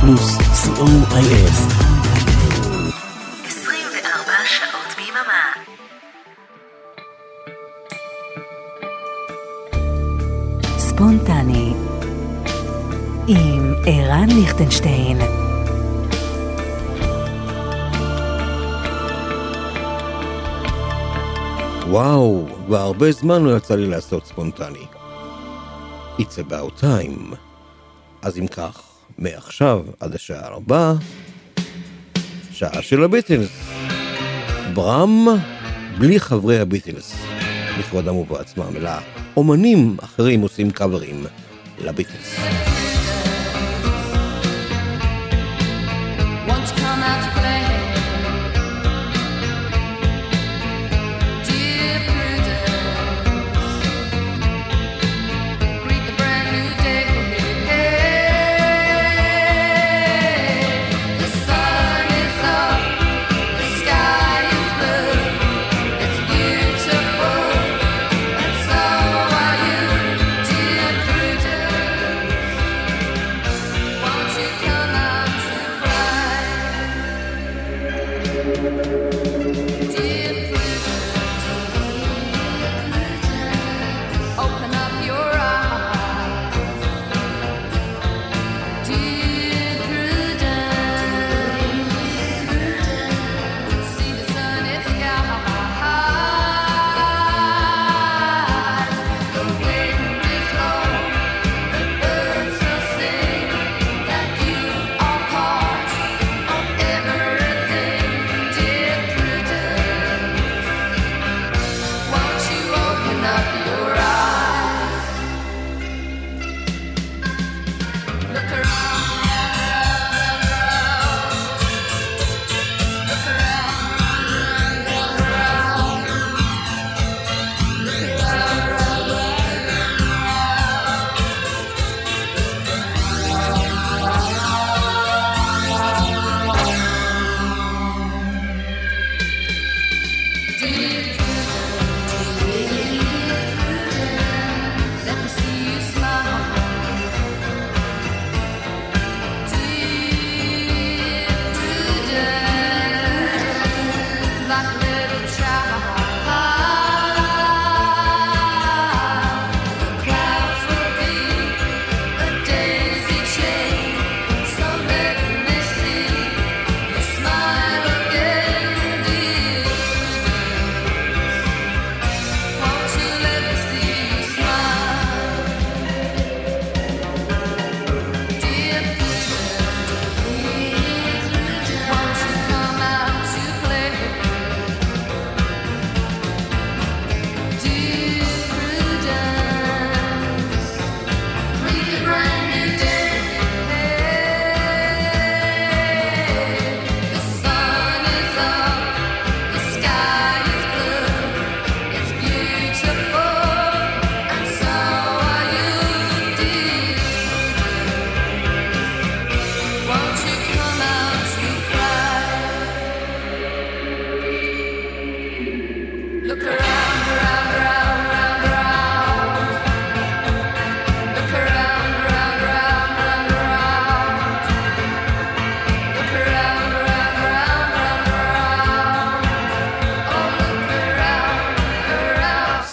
פלוס, co.il 24 שעות ביממה. ספונטני עם ערן ליכטנשטיין וואו, כבר הרבה זמן לא יצא לי לעשות ספונטני. It's about time. אז אם כך, מעכשיו עד השעה הבאה, שעה של הביטלס. ברם בלי חברי הביטלס, לכבודם ובעצמם, אלא אומנים אחרים עושים קאברים לביטלס.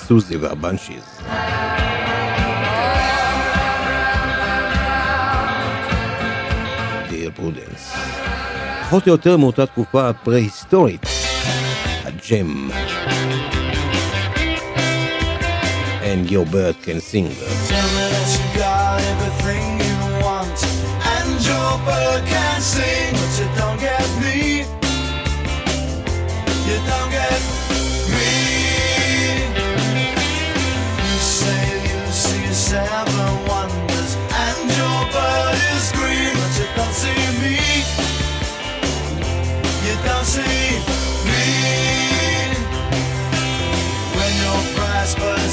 Siouxsie the Banshees. דיר פרודנס. פחות או יותר מאותה תקופה הפרה-היסטורית, הג'ם. And your bird can sing. Tell me that you got everything you want, and your bird can sing, but you don't get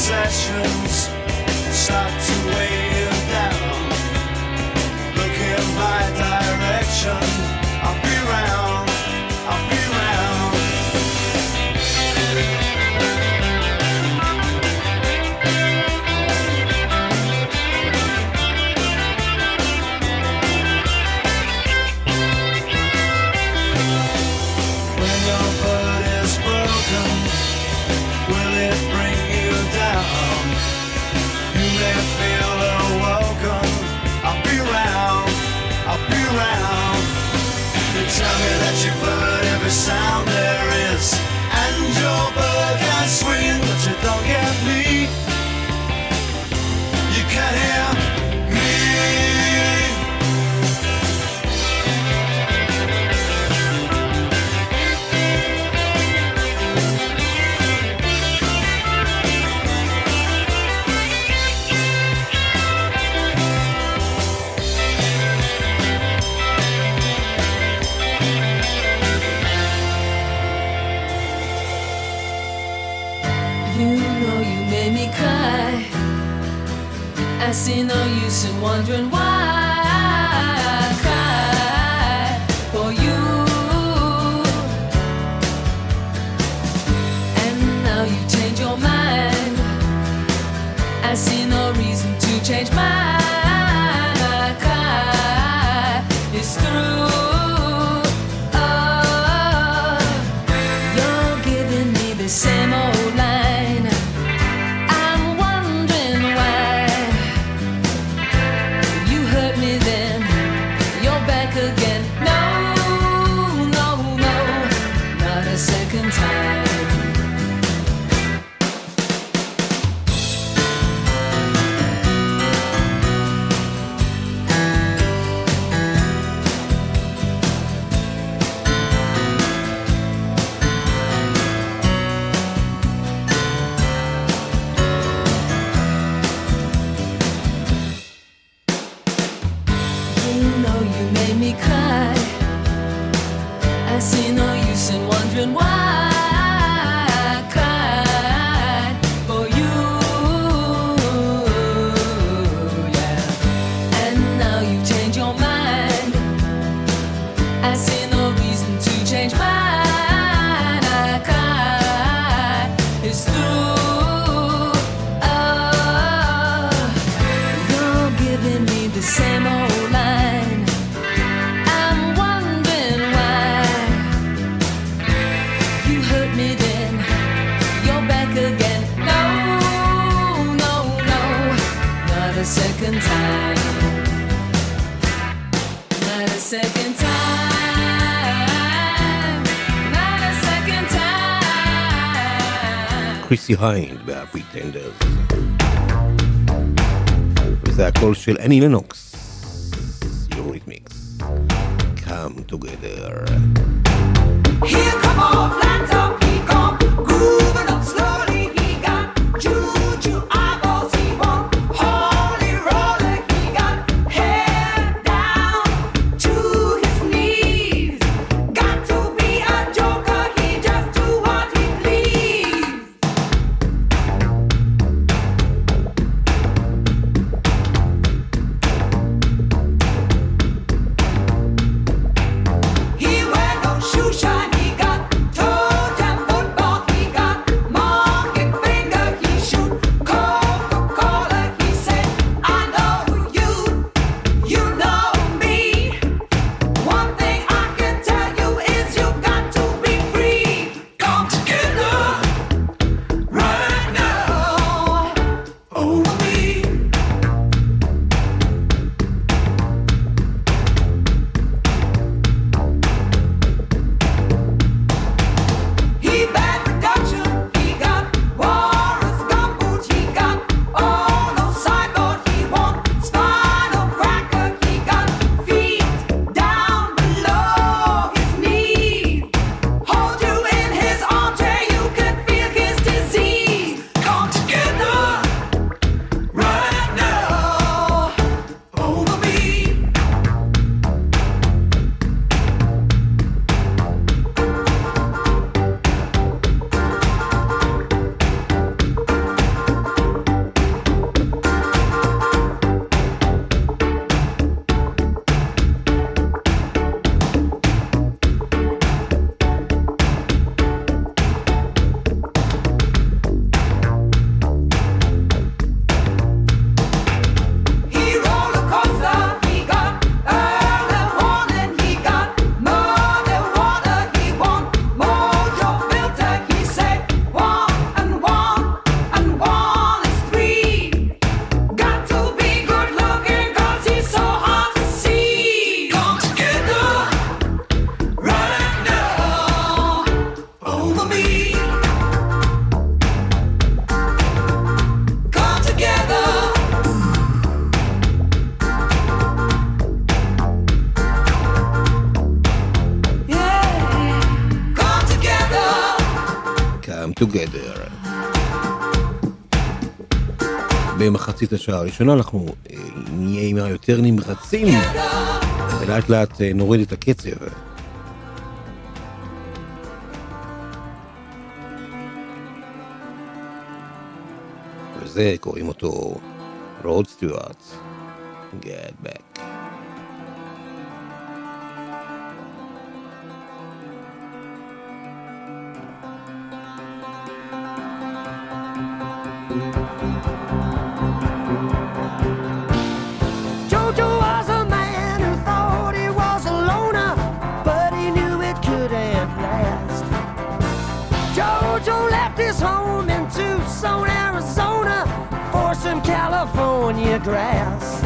possessions Behind ב-Pretenders. וזה הקול של אני לנוקס, יוריתמיקס. Come together. Here come all flat up. השעה הראשונה, אנחנו אה, נהיה עם היותר נמרצים, ולאט לאט אה, נוריד את הקצב. וזה קוראים אותו רוד סטיוארט. גט בק. Grass.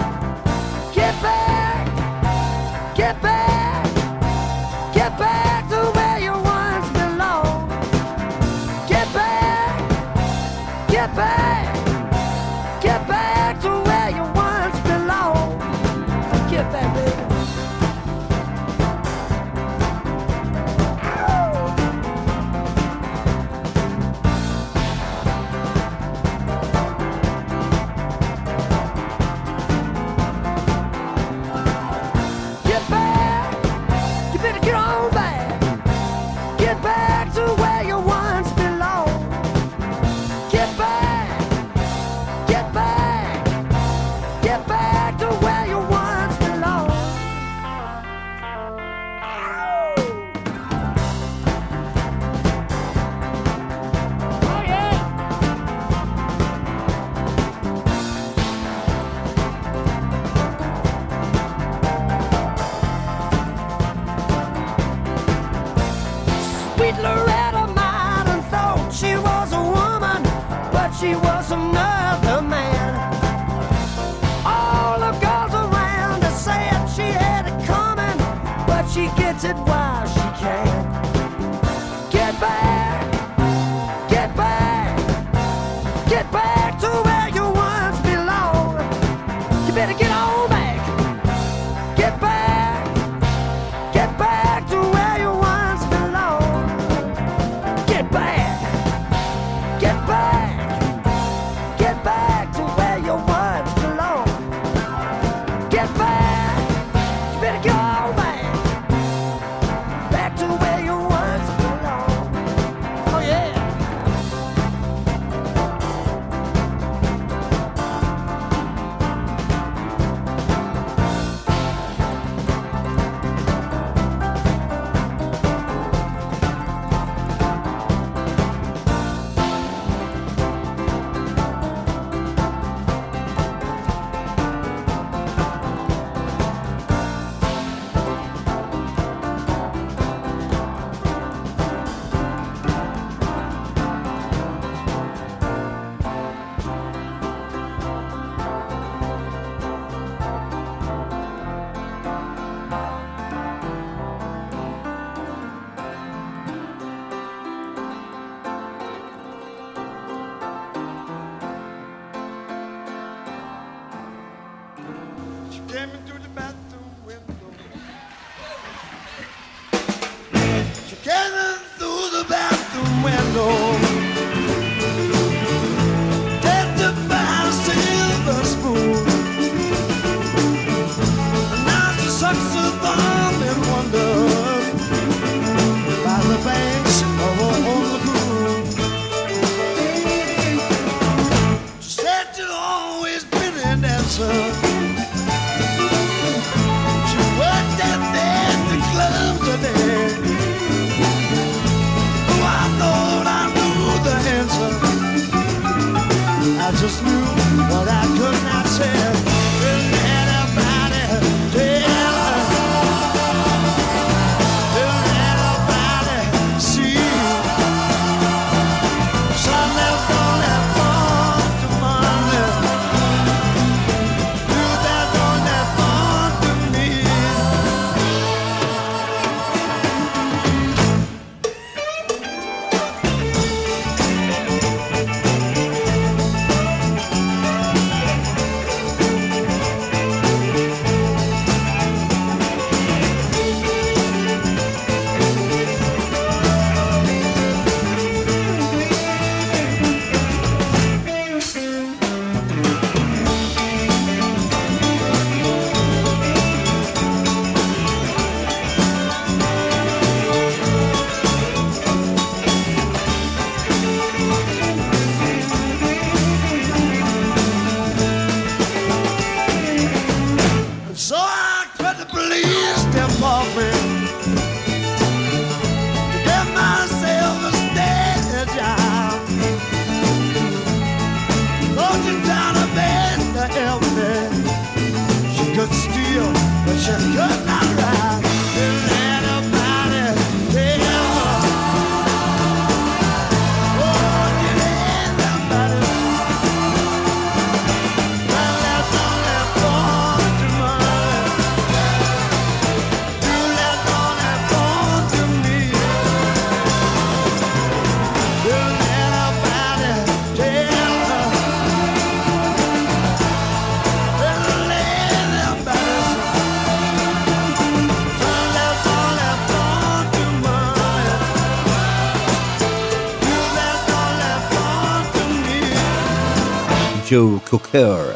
Joe Cooker.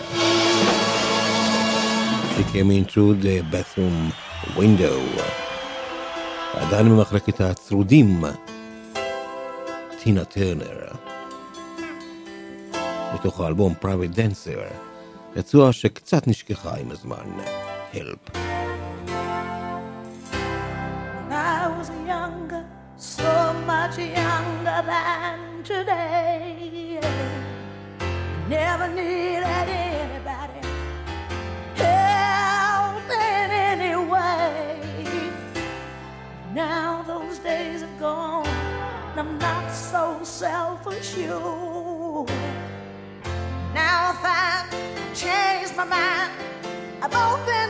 She came in through the bathroom window. עדיין במחלקת הצרודים, טינה טרנר. מתוך האלבום Private Dancer, יצוע שקצת נשכחה עם הזמן, Help. I was younger, so much younger than today. Never needed anybody help in any way. Now those days are gone. and I'm not so self-assured. Now if I've changed my mind, I've opened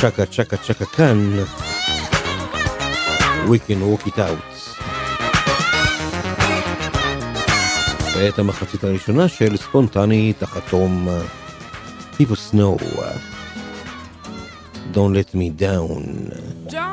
צ'קה צ'קה צ'קה כאן, We can walk it out. ואת המחצית הראשונה של ספונטני תחת תום People Snow. Don't let me down. Don't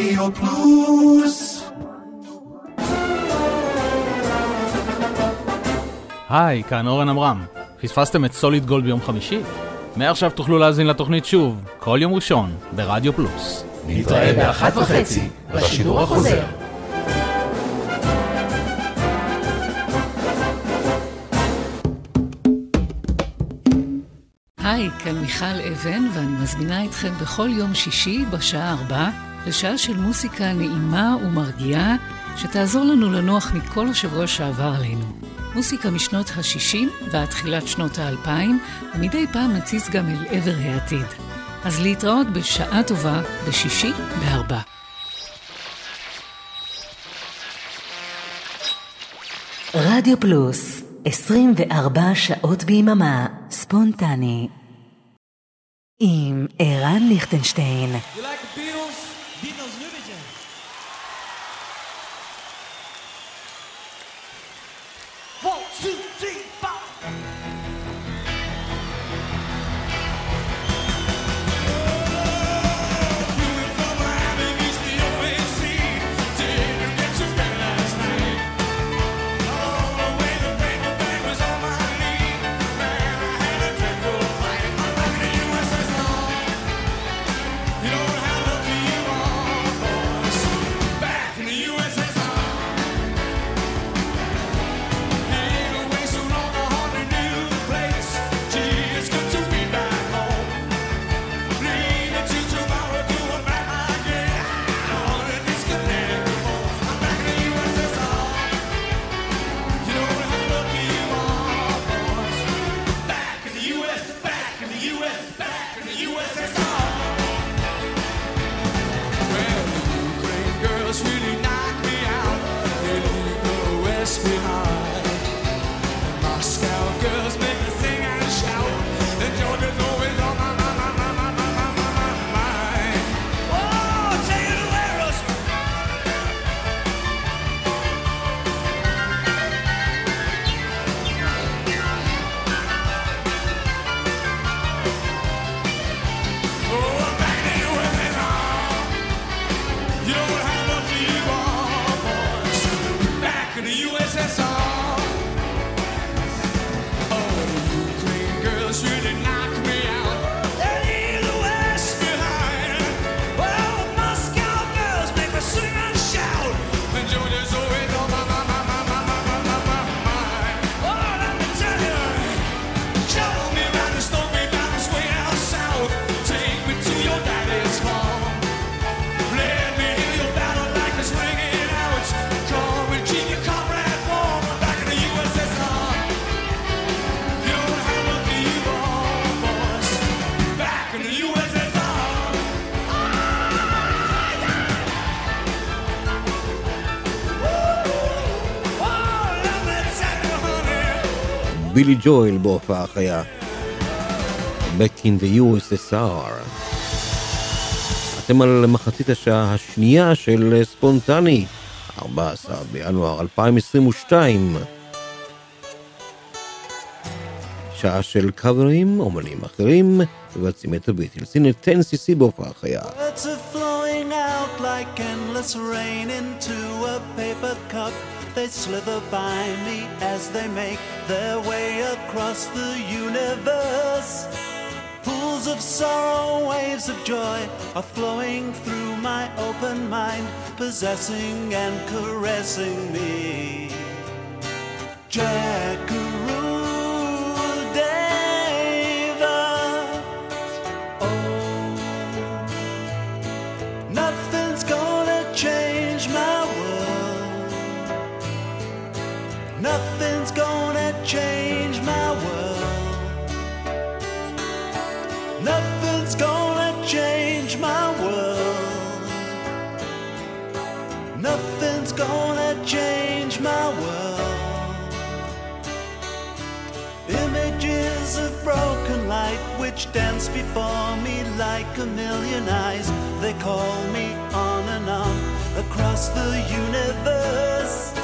רדיו פלוס היי, כאן אורן עמרם. פספסתם את סוליד גולד ביום חמישי? מעכשיו תוכלו להאזין לתוכנית שוב, כל יום ראשון, ברדיו פלוס. נתראה באחת וחצי בשידור החוזר. היי, כאן מיכל אבן, ואני מזמינה אתכם בכל יום שישי בשעה ארבע לשעה של מוסיקה נעימה ומרגיעה, שתעזור לנו לנוח מכל השבוע שעבר עלינו. מוסיקה משנות ה-60 ועד תחילת שנות ה-2000, ומדי פעם נציץ גם אל עבר העתיד. אז להתראות בשעה טובה בשישי בארבע. רדיו פלוס, 24 שעות ביממה, ספונטני. עם ערן ליכטנשטיין. You like the Beatles? בילי ג'ויל בהופעה חיה. Back in the USSR. אתם על מחצית השעה השנייה של ספונטני, 14 בינואר 2022. שעה של קאברים, אומנים אחרים, מבצעים את הביטלס. הנה 10cc בהופעה חיה. Like endless rain into a paper cup. They slither by me as they make their way across the universe. Pools of sorrow, waves of joy are flowing through my open mind, possessing and caressing me. Jackaroo Nothing's gonna change my world. Nothing's gonna change my world. Nothing's gonna change my world. Images of broken light which dance before me like a million eyes. They call me on and on across the universe.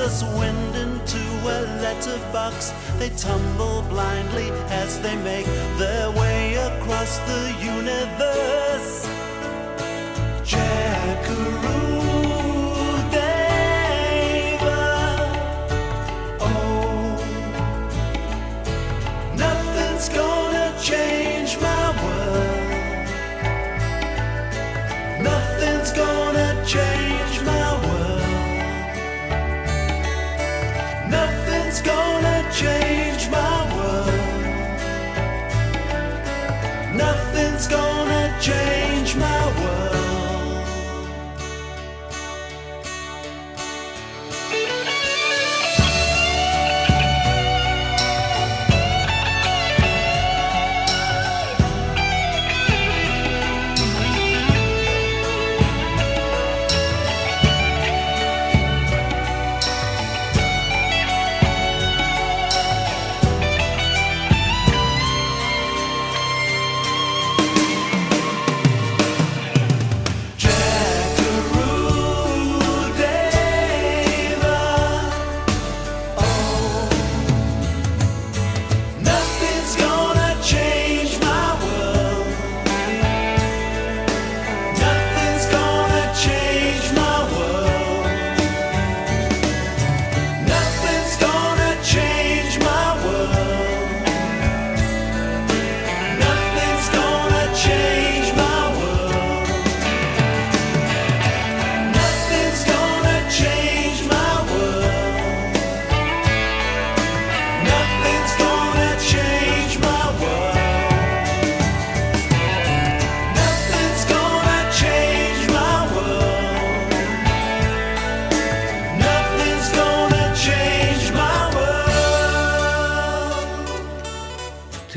endless wind into a letterbox. They tumble blindly as they make their way across the universe. Jacku. nothing's gone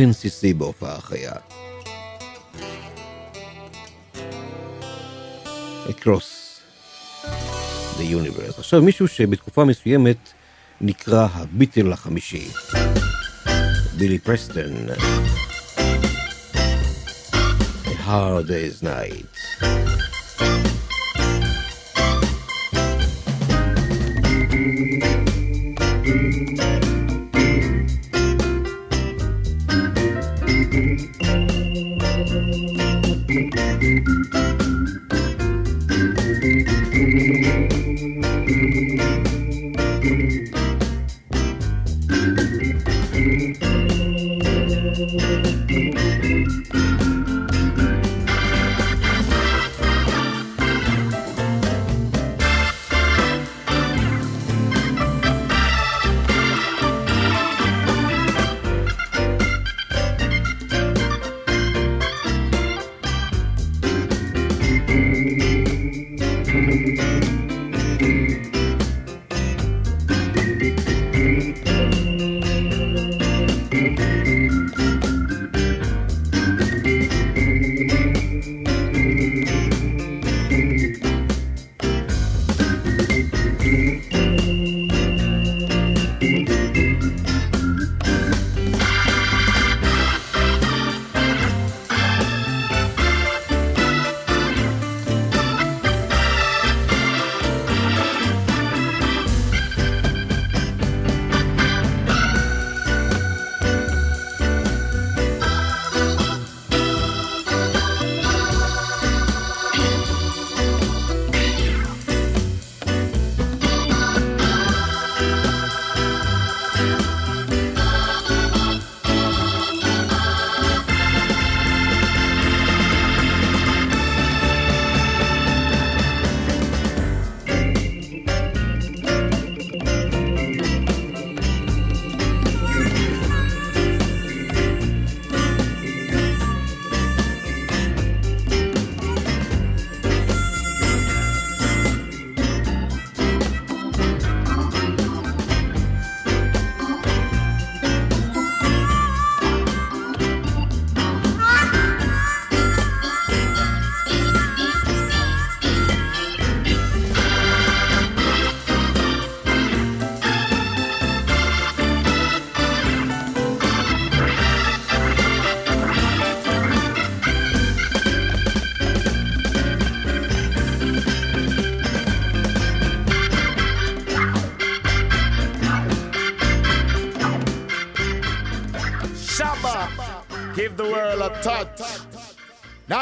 באופן סיסי בהופעה חיה. Across the Universe. עכשיו מישהו שבתקופה מסוימת נקרא הביטל החמישי, בילי פרסטון, A Hard Day's Night.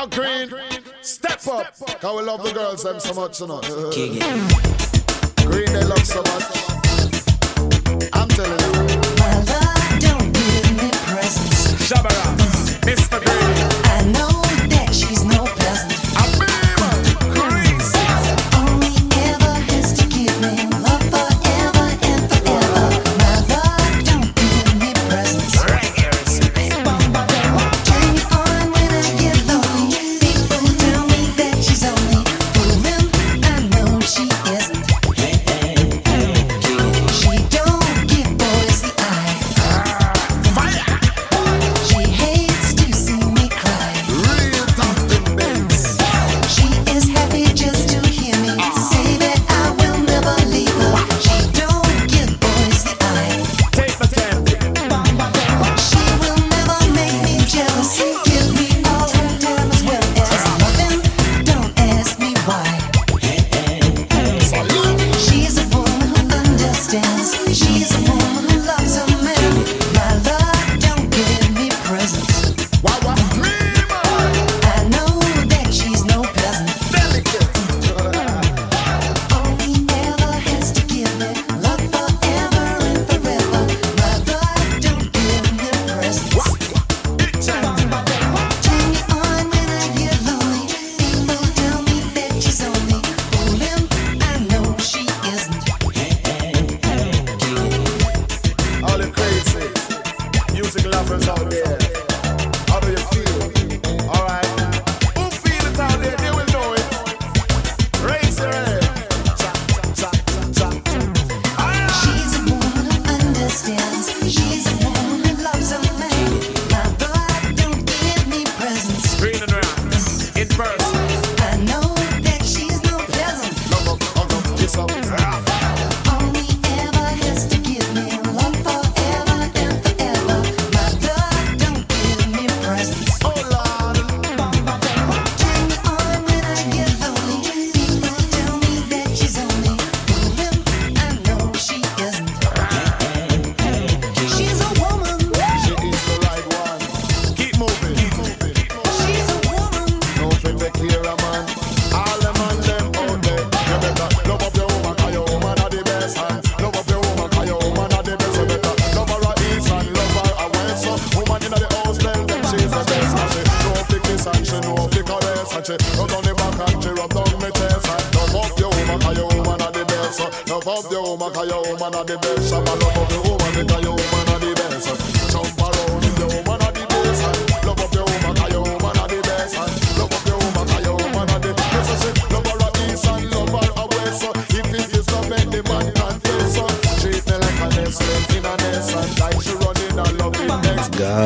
Green, step up. Cause we love the girls them so much, you not? Green they love so much.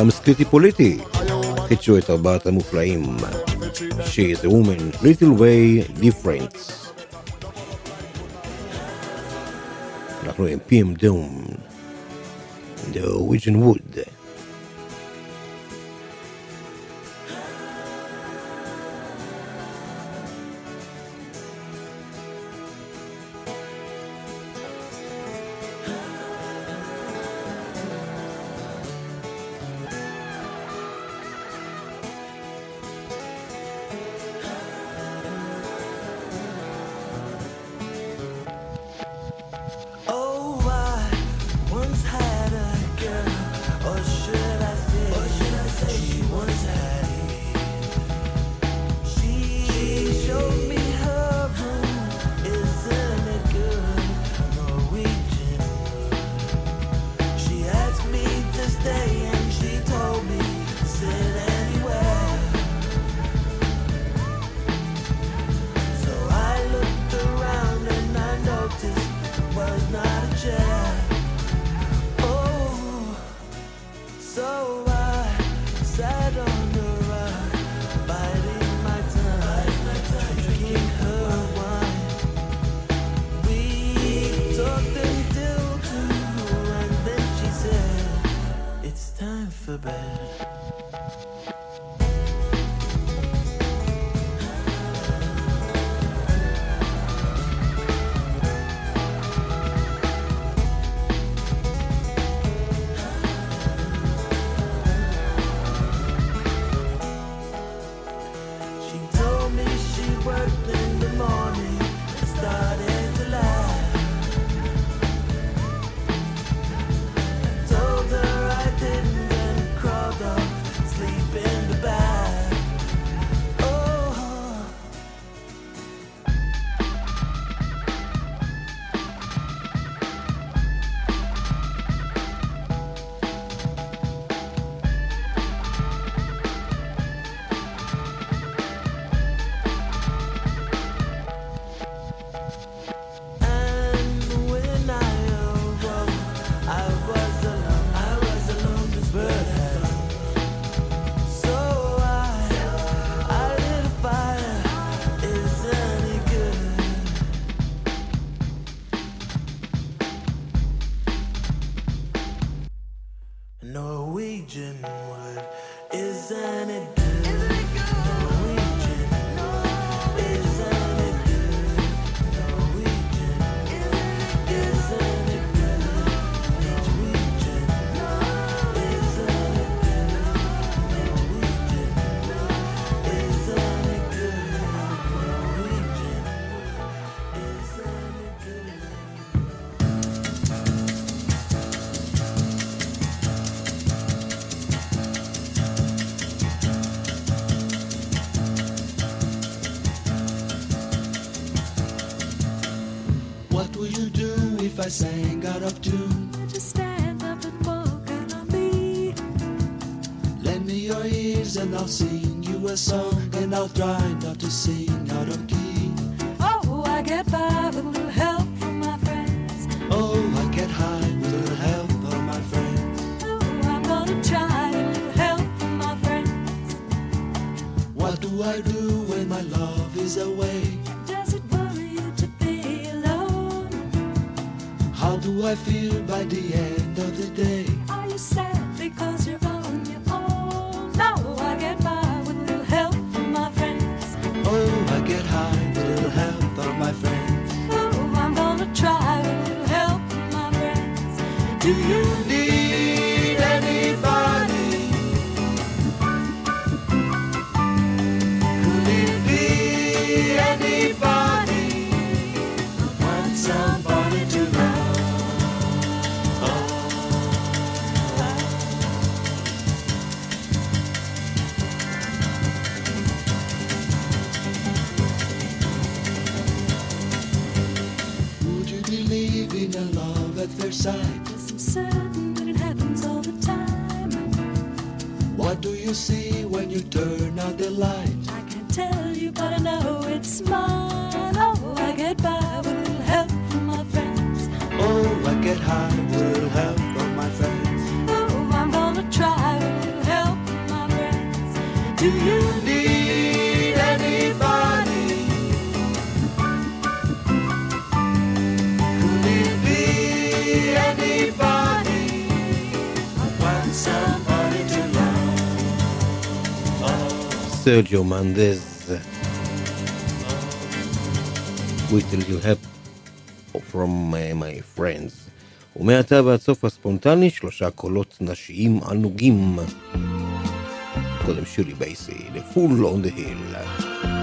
המסכית היא פוליטי. חידשו את ארבעת המופלאים. She is a woman, little way different. אנחנו עם PM Doom, The Norwegian Wood. Not to sing out of key. Oh, I get by with a little help from my friends. Oh, I get high with a little help from my friends. Oh, I'm gonna try with a little help from my friends. What do I do when my love is away? Does it worry you to be alone? How do I feel by the end of the day? Are you sad Do you need anybody? Could anybody? Want somebody to love? Would you believe in a love at first sight? You see when you turn out the light? I can't tell you, but I know it's mine. Oh, I get by with help from my friends. Oh, I get high with help from my friends. Oh, I'm gonna try with help from my friends. Do you Sergio Mendez. Whittle you have from my friends. ומעתה ועד סוף הספונטני שלושה קולות נשיים ענוגים. קודם שירי בייסי, The Full on the Hill.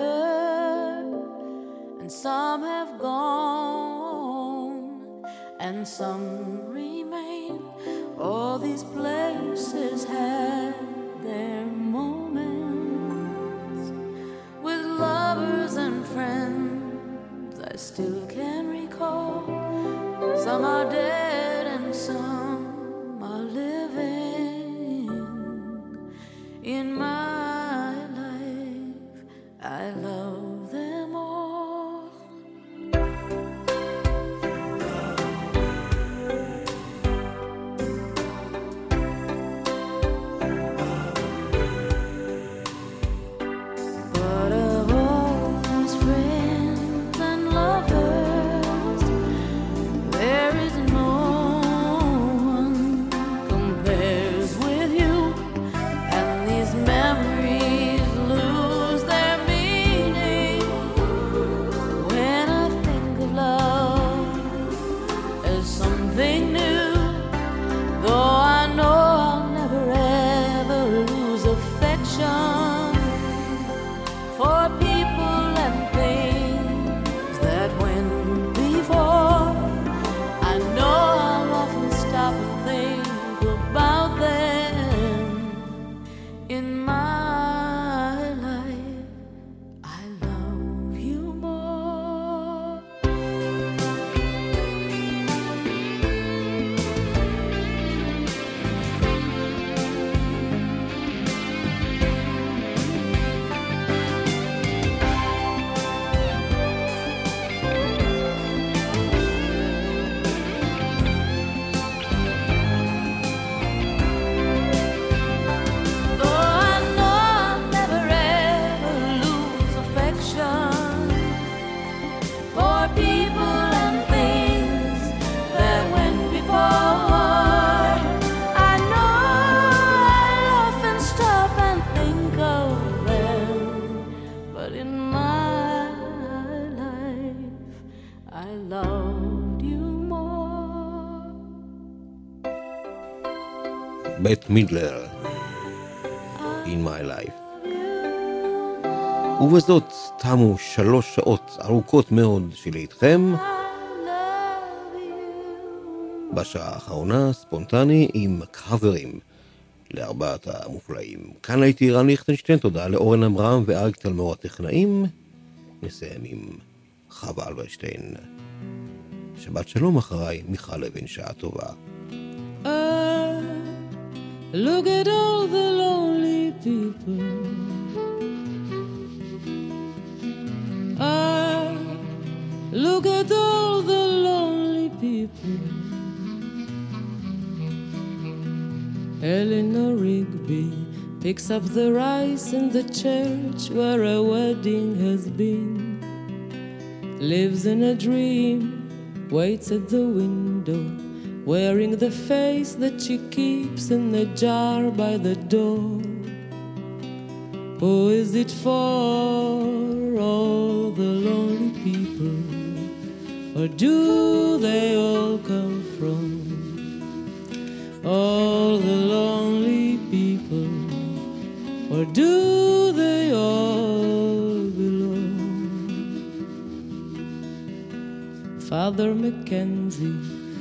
Better, and some have gone, and some remain. All these places had their moments with lovers and friends I still can recall. Some are dead בית מידלר, In My Life. ובזאת תמו שלוש שעות ארוכות מאוד שלי איתכם. בשעה האחרונה ספונטני עם קאברים לארבעת המופלאים. כאן הייתי רן ליכטנשטיין, תודה לאורן עמרם ואריק תלמור הטכנאים. נסיים עם חווה אלברשטיין. שבת שלום אחריי, מיכל לוין, שעה טובה. Ah, look at all the lonely people. Ah, look at all the lonely people. Eleanor Rigby picks up the rice in the church where a wedding has been. Lives in a dream, waits at the window, wearing the face that she keeps in the jar by the door. Who is it for? All the lonely people, or do they all come from all the lonely people, or do they all belong? Father Mackenzie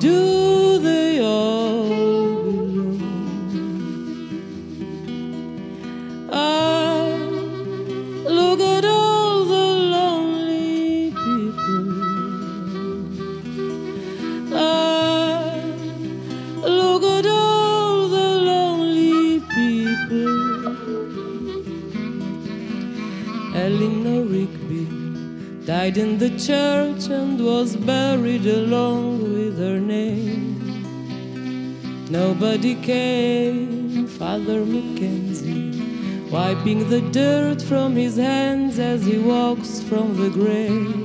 do they all belong? Ah, look at all the lonely people. Ah, look at all the lonely people. Eleanor Rigby died in the church and was buried along with. Nobody came, Father Mackenzie, wiping the dirt from his hands as he walks from the grave.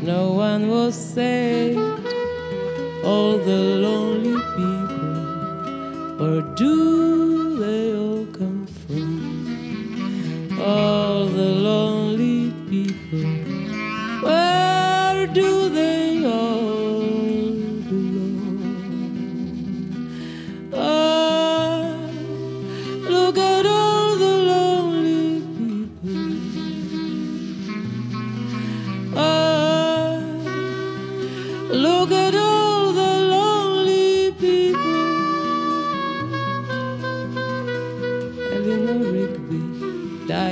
No one was saved, all the lonely people, where do